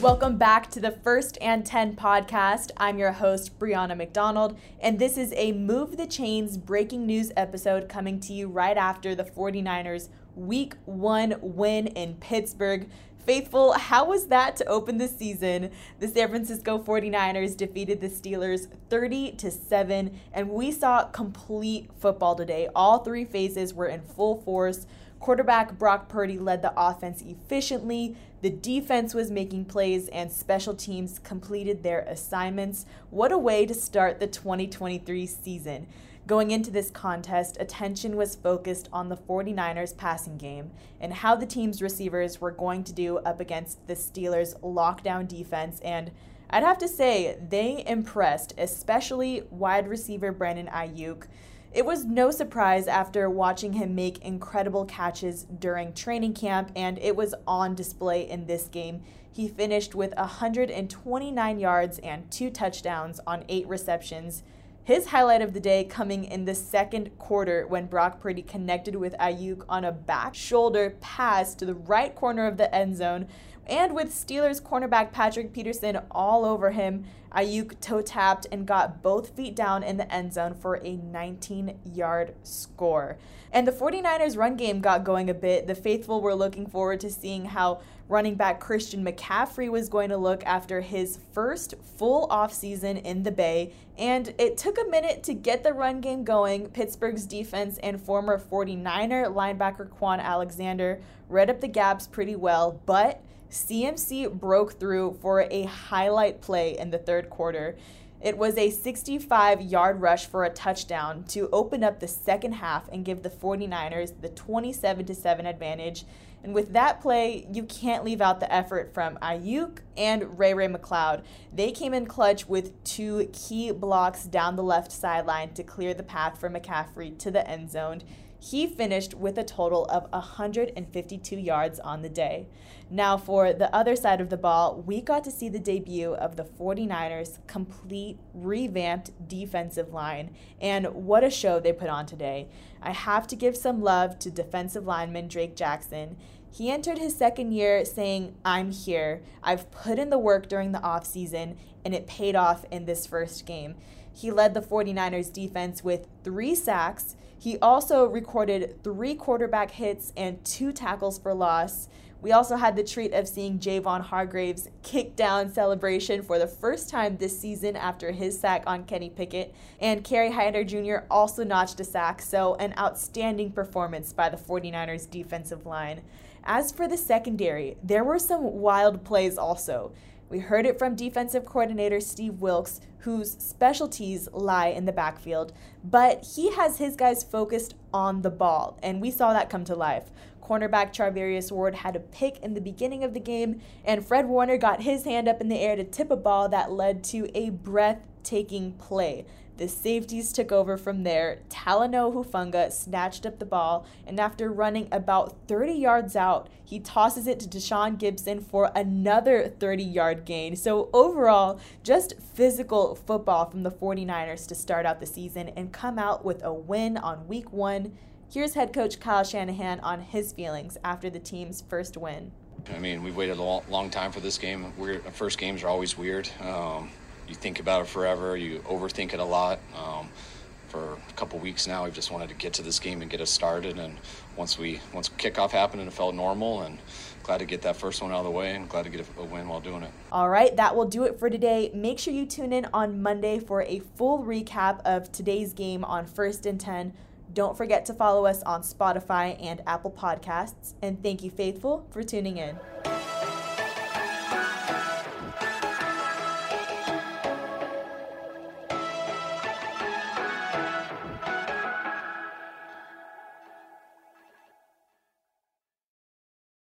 Welcome back to the First and 10 podcast. I'm your host, Brianna McDonald, and this is a Move the Chains breaking news episode coming to you right after the 49ers week one win in Pittsburgh. Faithful, how was that to open the season? The San Francisco 49ers defeated the Steelers 30 to 7, and we saw complete football today. All three phases were in full force. Quarterback Brock Purdy led the offense efficiently. The defense was making plays and special teams completed their assignments. What a way to start the 2023 season. Going into this contest, attention was focused on the 49ers passing game and how the team's receivers were going to do up against the Steelers' lockdown defense. And I'd have to say, they impressed, especially wide receiver Brandon Aiyuk. It was no surprise after watching him make incredible catches during training camp, and it was on display in this game. He finished with 129 yards and two touchdowns on eight receptions. His highlight of the day coming in the second quarter when Brock Purdy connected with Aiyuk on a back shoulder pass to the right corner of the end zone and with Steelers cornerback Patrick Peterson all over him, Aiyuk toe tapped and got both feet down in the end zone for a 19 yard score. And the 49ers run game got going a bit. The faithful were looking forward to seeing how running back Christian McCaffrey was going to look after his first full offseason in the Bay. And it took a minute to get the run game going. Pittsburgh's defense and former 49er linebacker Kwon Alexander read up the gaps pretty well, but CMC broke through for a highlight play in the third quarter. It was a 65 yard rush for a touchdown to open up the second half and give the 49ers the 27 7 advantage. And with that play, you can't leave out the effort from Aiyuk and Ray Ray McCloud. They came in clutch with two key blocks down the left sideline to clear the path for McCaffrey to the end zone. He finished with a total of 152 yards on the day. Now, for the other side of the ball, we got to see the debut of the 49ers' complete, revamped defensive line, and what a show they put on today. I have to give some love to defensive lineman Drake Jackson. He entered his second year saying, I'm here. I've put in the work during the offseason, and it paid off in this first game. He led the 49ers defense with three sacks. He also recorded three quarterback hits and two tackles for loss. We also had the treat of seeing Javon Hargrave's kick down celebration for the first time this season after his sack on Kenny Pickett. And Kerry Hyder Jr. also notched a sack, so an outstanding performance by the 49ers defensive line. As for the secondary, there were some wild plays also. We heard it from defensive coordinator Steve Wilks, whose specialties lie in the backfield, but he has his guys focused on the ball, and we saw that come to life. Cornerback Charvarius Ward had a pick in the beginning of the game, and Fred Warner got his hand up in the air to tip a ball that led to a breathtaking play. The safeties took over from there. Talanoa Hufanga snatched up the ball, and after running about 30 yards out, he tosses it to Tashaun Gipson for another 30 yard gain. So, overall, just physical football from the 49ers to start out the season and come out with a win on week one. Here's head coach Kyle Shanahan on his feelings after the team's first win. I mean, we've waited a long, time for this game. Weird, first games are always weird. Um, you think about it forever. You overthink it a lot. Um, for a couple weeks now, we've just wanted to get to this game and get us started. And once we once kickoff happened, and it felt normal. And glad to get that first one out of the way and glad to get a, win while doing it. All right, that will do it for today. Make sure you tune in on Monday for a full recap of today's game on First and Ten. Don't forget to follow us on Spotify and Apple Podcasts. And thank you, Faithful, for tuning in.